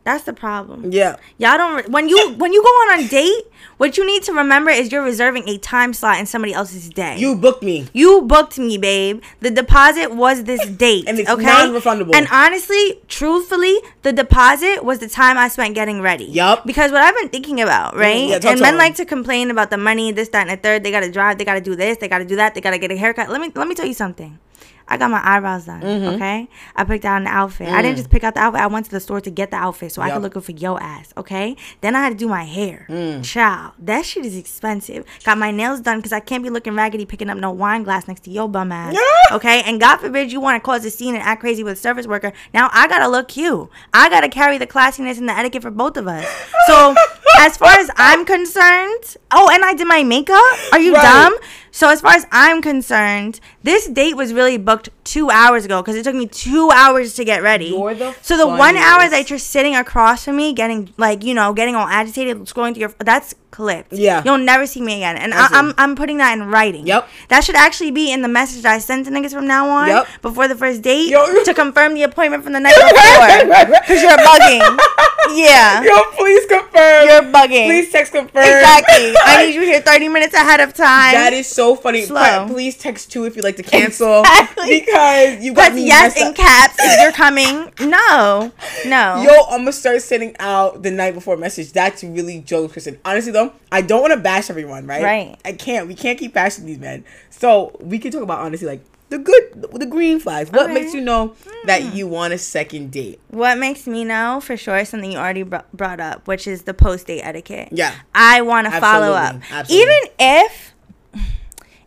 That's the problem. Yeah. Y'all don't when you when you go on a date, what you need to remember is you're reserving a time slot in somebody else's day. You booked me. You booked me, babe. The deposit was this date. And it's okay? non-refundable. And honestly, truthfully, the deposit was the time I spent getting ready. Yup. Because what I've been thinking about, mm, right? yeah, talk and to men like to complain about the money, this, that, and the third. They gotta drive, they gotta do this, they gotta do that, they gotta get a haircut. Let me let me tell you something. I got my eyebrows done. Mm-hmm. Okay, I picked out an outfit. I didn't just pick out the outfit. I went to the store to get the outfit so I Mm. Could look good for your ass. Okay, then I had to do my hair. Mm. Child, that shit is expensive. Got my nails done because I can't be looking raggedy picking up no wine glass next to your bum ass. Yeah. Okay, and God forbid you want to cause a scene and act crazy with a service worker. Now I gotta look cute. I gotta carry the classiness and the etiquette for both of us. So as far as I'm concerned, oh, and I did my makeup. Are you Right. dumb? So as far as I'm concerned, this date was really booked two hours ago because it took me two hours to get ready. The so the one hour that you're sitting across from me, getting like you know, getting all agitated, scrolling through your that's clipped. Yeah. you'll never see me again, and I, it. I'm I'm putting that in writing. Yep. that should actually be in the message that I send to niggas from now on. Yep. before the first date Yo. to confirm the appointment from the night before because you're bugging. Yeah, Yo, please confirm. you're bugging. Please text confirm. Exactly. I need you here 30 minutes ahead of time. That is so funny. Slow. But Please text two if you'd like to cancel. Exactly. Because you got me yes in caps if you're coming. No, no. Yo, I'm gonna start sending out the night before message. That's really Joe Kristen. Honestly though, I don't want to bash everyone, right? Right. I can't. We can't keep bashing these men. So we can talk about honestly like the good, the green flags. What Okay. makes you know Hmm. that you want a second date? What makes me know for sure is something you already br- brought up, which is the post date etiquette. Yeah. I want to follow up. Absolutely. Even if,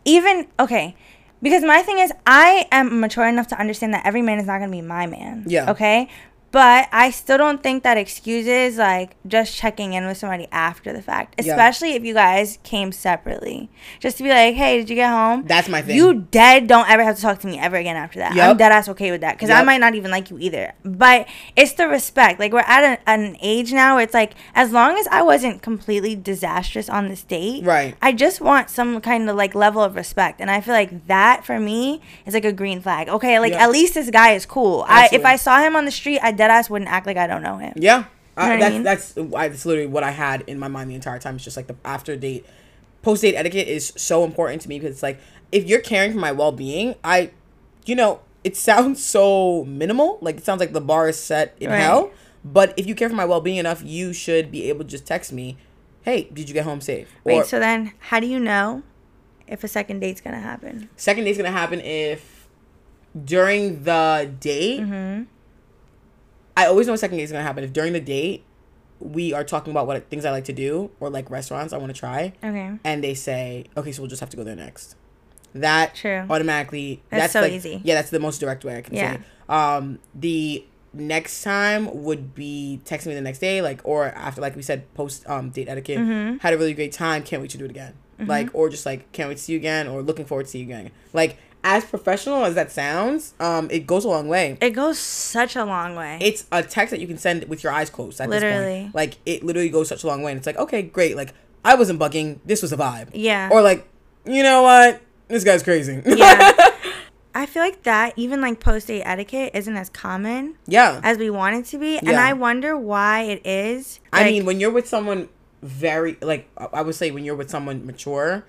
even, okay. Because my thing is, I am mature enough to understand that every man is not going to be my man. Yeah. Okay. But I still don't think that excuses like just checking in with somebody after the fact, Yeah. especially if you guys came separately. Just to be like, hey, did you get home? That's my thing. You dead don't ever have to talk to me ever again after that. I'm dead ass okay with that because I might not even like you either. But it's the respect. Like we're at a, an age now where it's like as long as I wasn't completely disastrous on this date, Right. I just want some kind of like level of respect, and I feel like that for me is like a green flag. Okay, like Yeah. at least this guy is cool. I, if I saw him on the street, I dead ass wouldn't act like I don't know him. Yeah. know I, what I that's mean? that's that's literally what I had in my mind the entire time. It's just like the after date, post date etiquette is so important to me because it's like if you're caring for my well being, I, you know, it sounds so minimal. Like it sounds like the bar is set in Right. hell. But if you care for my well being enough, you should be able to just text me, "Hey, did you get home safe?" Wait, or so then how do you know if a second date's gonna happen? second date's gonna happen if during the date. Mm-hmm. I always know a second date is gonna happen if during the date we are talking about what things I like to do or like restaurants I want to try, Okay. and they say, okay, so we'll just have to go there next. That True. automatically. That's so like- easy. Yeah, that's the most direct way I can Yeah. say. Um, the next time would be texting me the next day, like or after, like we said, post um date etiquette. Mm-hmm. Had a really great time. Can't wait to do it again. Like or just like can't wait to see you again or looking forward to see you again. Like as professional as that sounds, um, it goes a long way It goes such a long way. it's a text that you can send with your eyes closed. At This Literally. point. Like it literally goes such a long way. And it's like, okay, great. Like I wasn't bugging. This was a vibe. Yeah. Or like, you know what? This guy's crazy. yeah. I feel like that even like post date etiquette isn't as common yeah. as we want it to be, and I wonder why it is. I mean, when you're with someone very like I would say when you're with someone mature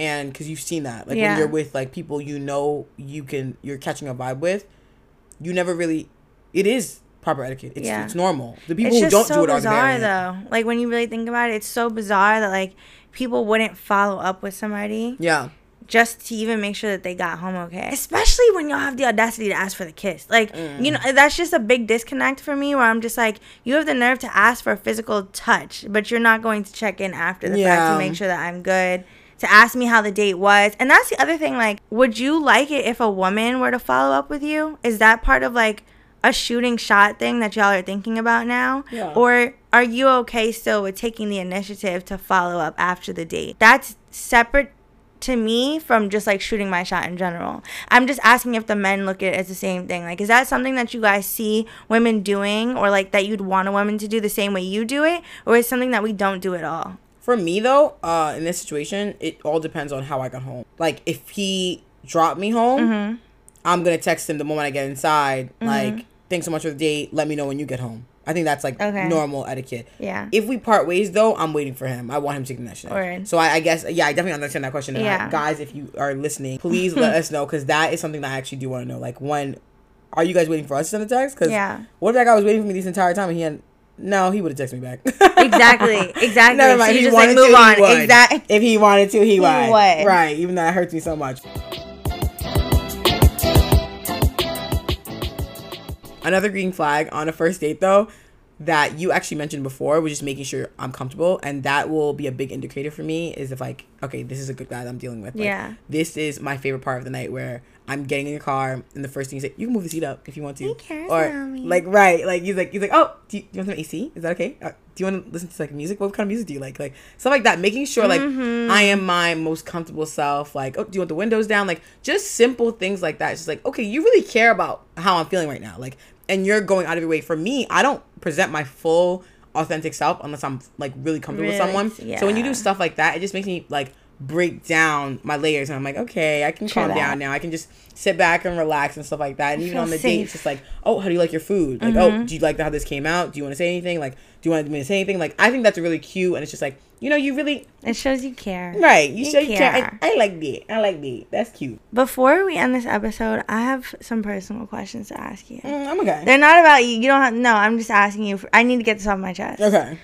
and cuz you've seen that. Like Yeah. when you're with like people you know you can you're catching a vibe with, you never really it is proper etiquette. It's Yeah. it's normal. The people it's who don't so do it are bizarre though. Like when you really think about it, it's so bizarre that like people wouldn't follow up with somebody Yeah. just to even make sure that they got home okay. Especially when y'all have the audacity to ask for the kiss. Like, Mm. you know, that's just a big disconnect for me where I'm just like, you have the nerve to ask for a physical touch, but you're not going to check in after the fact to make sure that I'm good. To ask me how the date was. And that's the other thing, like, would you like it if a woman were to follow up with you? Is that part of like a shooting shot thing that y'all are thinking about now? Yeah. Or are you okay still with taking the initiative to follow up after the date? That's separate to me from just like shooting my shot in general. I'm just asking if the men look at it as the same thing. Like, is that something that you guys see women doing, or like that you'd want a woman to do the same way you do it, or is something that we don't do at all? For me though, uh, in this situation, it all depends on how I got home. Like if he dropped me home, Mm-hmm. I'm gonna text him the moment I get inside. Like, thanks so much for the date. Let me know when you get home. I think that's like Okay. normal etiquette. Yeah. If we part ways though, I'm waiting for him. I want him to take the. Word. So I, I guess yeah, I definitely understand that question. And I- Yeah. guys, if you are listening, please let us know because that is something that I actually do want to know. Like when are you guys waiting for us to send a text? Because Yeah. what if that guy was waiting for me this entire time and he had no, he would have texted me back. Exactly, exactly. Never So mind. you he just, like, move to, on. he would. Exact- If he wanted to, he, would. would. Right. Even though that hurts me so much. Another green flag on a first date, though, that you actually mentioned before, was just making sure I'm comfortable, and that will be a big indicator for me. Is if like, okay, this is a good guy that I'm dealing with. Like, Yeah. This is my favorite part of the night where I'm getting in your car, and the first thing you say, you can move the seat up if you want to, He cares or about me. like right, like he's like he's like, oh, do you, do you want some AC? Is that okay? Uh, do you want to listen to like music? What kind of music do you like? Like stuff like that. Making sure like Mm-hmm. I am my most comfortable self. Like, oh, do you want the windows down? Like just simple things like that. It's just like, okay, you really care about how I'm feeling right now. Like, and you're going out of your way. For me, I don't present my full authentic self unless I'm like really comfortable with Really? someone. So when you do stuff like that, it just makes me like break down my layers and I'm like, okay, I can calm that. down now. I can just sit back and relax and stuff like that. And even on the date, safe. it's just like, oh, how do you like your food? Like, oh, do you like how this came out? Do you want to say anything? Like, do you want me to say anything? Like, I think that's really cute. And it's just like, you know, you really, It shows you care. right. You, You show you care. care. I, I like that. I like that. That's cute. Before we end this episode, I have some personal questions to ask you. Mm, I'm okay. They're not about you. You don't have. No, I'm just asking you. For, I need to get this off my chest. Okay.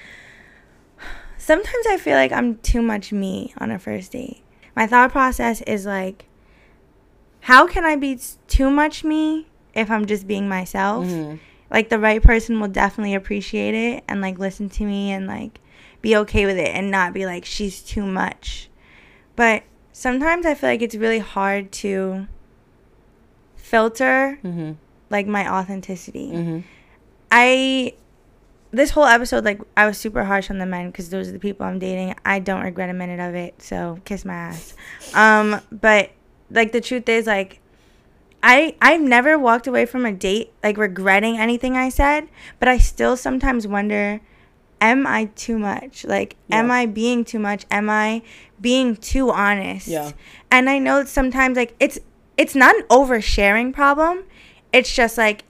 Sometimes I feel like I'm too much me on a first date. My thought process is like, how can I be too much me if I'm just being myself? Mhm. Like the right person will definitely appreciate it and like listen to me and like be okay with it and not be like she's too much. But sometimes I feel like it's really hard to filter Mm-hmm. like my authenticity. Mm-hmm. I this whole episode like I was super harsh on the men because those are the people I'm dating. I don't regret a minute of it, so kiss my ass. Um, but like the truth is like I I've never walked away from a date like regretting anything I said, but I still sometimes wonder am I too much? Like am I being too much? Am I being too honest? Yeah. And I know sometimes like it's it's not an oversharing problem. It's just like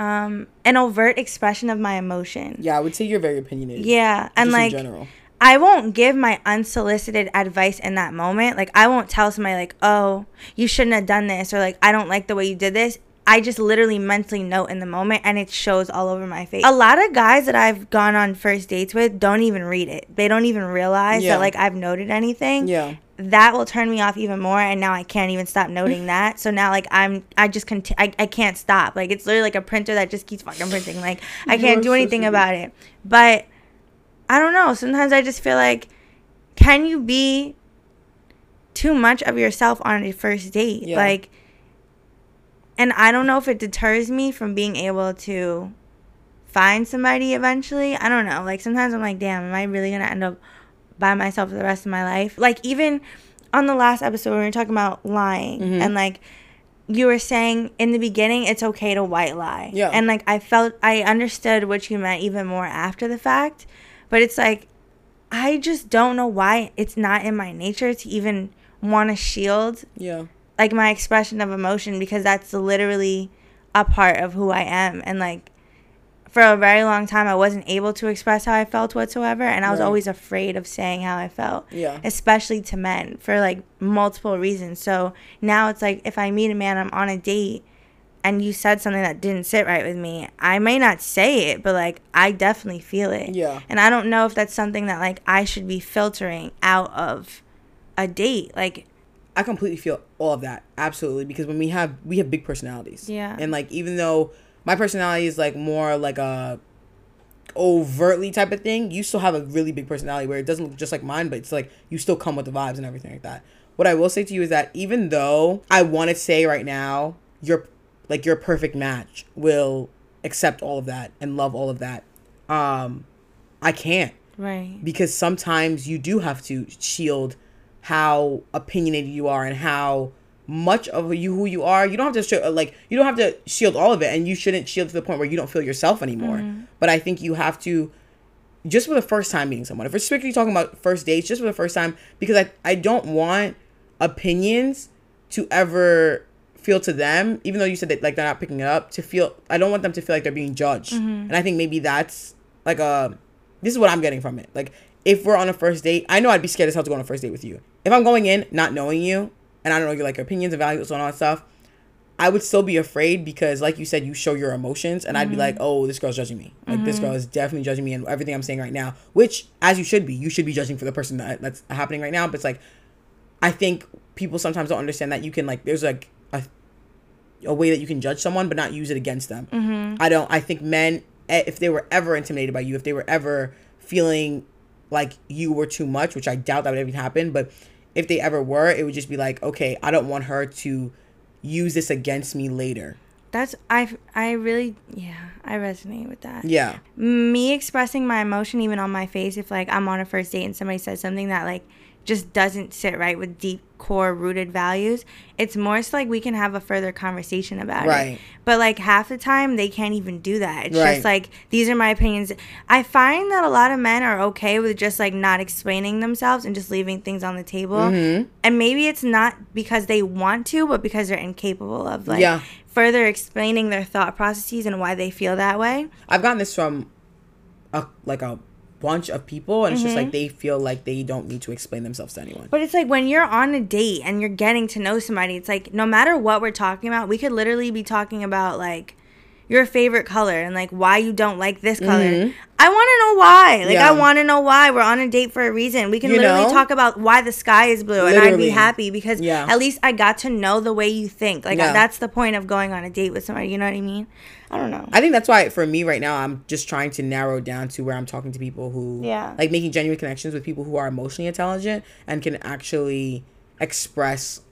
um an overt expression of my emotion. Yeah, I would say you're very opinionated. Yeah, and like general. I won't give my unsolicited advice in that moment. Like I won't tell somebody like, "Oh, you shouldn't have done this," or like, "I don't like the way you did this." I just literally mentally note in the moment and it shows all over my face. A lot of guys that I've gone on first dates with don't even read it. They don't even realize Yeah. that like I've noted anything Yeah. that will turn me off even more and now i can't even stop noting that so now like i'm i just conti- I, I can't stop like it's literally like a printer that just keeps fucking printing like i can't do anything about it but i don't know sometimes i just feel like can you be too much of yourself on a first date Yeah. like and i don't know if it deters me from being able to find somebody eventually i don't know like sometimes i'm like damn am i really gonna end up by myself for the rest of my life. Like even on the last episode when we were talking about lying Mhm. and like you were saying in the beginning it's okay to white lie. Yeah. And like I felt I understood what you meant even more after the fact. But it's like I just don't know why it's not in my nature to even want to shield Yeah. Like my expression of emotion because that's literally a part of who I am and like for a very long time I wasn't able to express how I felt whatsoever and I was Right. always afraid of saying how I felt Yeah. especially to men for like multiple reasons so now it's like if I meet a man I'm on a date and you said something that didn't sit right with me I may not say it but like I definitely feel it Yeah. and I don't know if that's something that like I should be filtering out of a date like I completely feel all of that. Absolutely. Because when we have we have big personalities. Yeah. And like even though my personality is like more like a overtly type of thing, you still have a really big personality where it doesn't look just like mine, but it's like you still come with the vibes and everything like that. What I will say to you is that even though I want to say right now, your like your perfect match will accept all of that and love all of that. Um I can't right because sometimes you do have to shield how opinionated you are and how much of you who you are you don't have to show uh, like you don't have to shield all of it and you shouldn't shield to the point where you don't feel yourself anymore mm-hmm. but i think you have to just for the first time meeting someone if we're strictly talking about first dates just for the first time because i, I don't want opinions to ever feel to them, even though you said that like they're not picking it up, to feel I don't want them to feel like they're being judged. Mm-hmm. And I think maybe that's like a this is what I'm getting from it. Like if we're on a first date, I know I'd be scared as hell to go on a first date with you. If I'm going in not knowing you and I don't know your like opinions and values and all that stuff, I would still be afraid because like you said, you show your emotions and I'd be like, mm-hmm. Oh, this girl's judging me. Like this girl mm-hmm. is definitely judging me and everything I'm saying right now. Which as you should be. You should be judging for the person that that's happening right now. But it's like I think people sometimes don't understand that you can like there's like a a way that you can judge someone but not use it against them. Mm-hmm. I don't. I think men, eh, if they were ever intimidated by you, if they were ever feeling like you were too much, which I doubt that would ever happen, but if they ever were, it would just be like, okay, I don't want her to use this against me later. That's I I really yeah, I resonate with that. Yeah. Me expressing my emotion even on my face if like I'm on a first date and somebody says something that like just doesn't sit right with deep core rooted values, it's more so like we can have a further conversation about Right. it. But like half the time they can't even do that. It's Right. just like these are my opinions. I find that a lot of men are okay with just like not explaining themselves and just leaving things on the table. Mm-hmm. And maybe it's not because they want to, but because they're incapable of like Yeah. further explaining their thought processes and why they feel that way. I've gotten this from a like a bunch of people and it's just Mm-hmm. like they feel like they don't need to explain themselves to anyone. But it's like when you're on a date and you're getting to know somebody, it's like no matter what we're talking about, we could literally be talking about like your favorite color and like why you don't like this color. I want to know why. Like Mm-hmm. Yeah. I want to know why we're on a date for a reason. We can You literally know? talk about why the sky is blue and I'd be happy because Yeah. at least I got to know the way you think. Like Yeah. that's the point of going on a date with somebody, you know what I mean? I don't know. I think that's why for me right now I'm just trying to narrow down to where I'm talking to people who Yeah. like making genuine connections with people who are emotionally intelligent and can actually express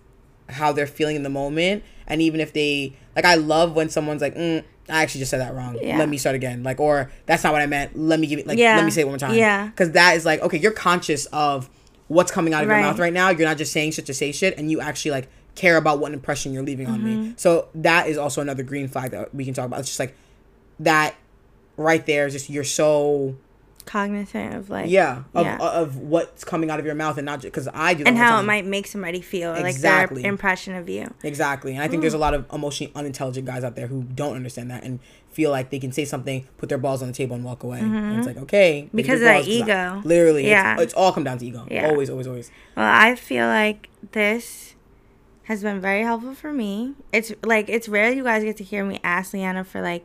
how they're feeling in the moment and even if they like I love when someone's like mm, I actually just said that wrong. Yeah. Let me start again. Like or that's not what I meant. Let me give it like Yeah. let me say it one more time. Yeah. Cuz that is like okay, you're conscious of what's coming out of Right. your mouth right now. You're not just saying shit to say shit and you actually like care about what impression you're leaving on Mm-hmm. me. So that is also another green flag that we can talk about. It's just like that right there is just you're so Cognizant of like yeah of, Yeah. of what's coming out of your mouth and not just because I do and how it might make somebody feel like Exactly. their impression of you. exactly and I think there's a lot of emotionally unintelligent guys out there who don't understand that and feel like they can say something put their balls on the table and walk away and it's like okay Mm-hmm. Because of that 'cause I- ego. literally Yeah. it's, it's all come down to ego Yeah. always always always Well, I feel like this has been very helpful for me. It's like it's rare you guys get to hear me ask Leanna for like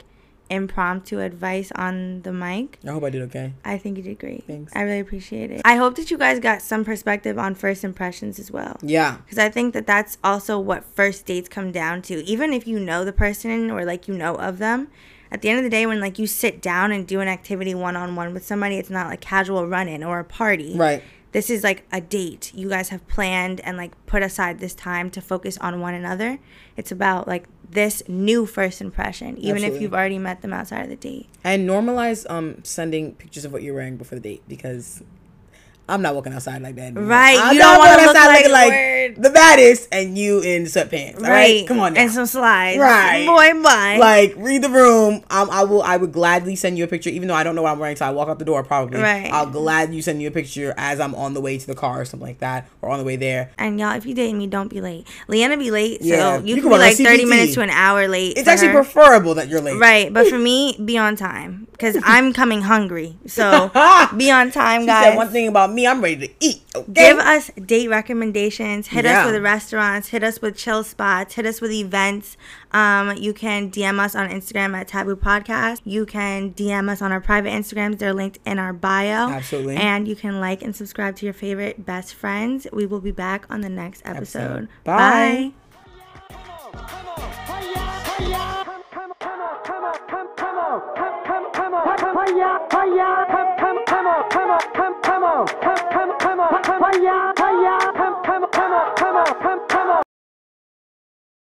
impromptu advice on the mic. I hope I did okay I think you did great. Thanks. I really appreciate it. I hope that you guys got some perspective on first impressions as well. yeah Because I think that that's also what first dates come down to. Even if you know the person or like you know of them, at the end of the day, when like you sit down and do an activity one on one with somebody, it's not like casual run in or a party. right This is like a date. You guys have planned and like put aside this time to focus on one another. It's about like this new first impression, even if you've already met them outside of the date. and normalize um sending pictures of what you're wearing before the date because I'm not walking outside like that. anymore. Right, I'm you not don't wanna look outside like- word. the baddest, and you in sweatpants. right? come on now. And some slides. Right. Boy, bye. like read the room. Um, I will. I would gladly send you a picture, even though I don't know what I'm wearing. So I walk out the door probably. Right. I'll gladly send you a picture as I'm on the way to the car or something like that, or on the way there. And y'all, if you date me, don't be late. Leanna be late, so Yeah, you, you can be like thirty minutes to an hour late. It's actually her. preferable that you're late. right, but for me, be on time because I'm coming hungry. So be on time, guys. one thing about me. I'm ready to eat. Okay. Give us date recommendations. Hit Yeah. us with restaurants. Hit us with chill spots. Hit us with events. Um, you can DM us on Instagram at Taboo Podcast. You can DM us on our private Instagrams. They're linked in our bio. Absolutely. And you can like and subscribe to your favorite best friends. We will be back on the next episode. Episode. Bye. Bye. Hiya, hiya, come, come, come come on, come, come, on, come come on, come come on, come come on, come on, come on, come on, come on, come on,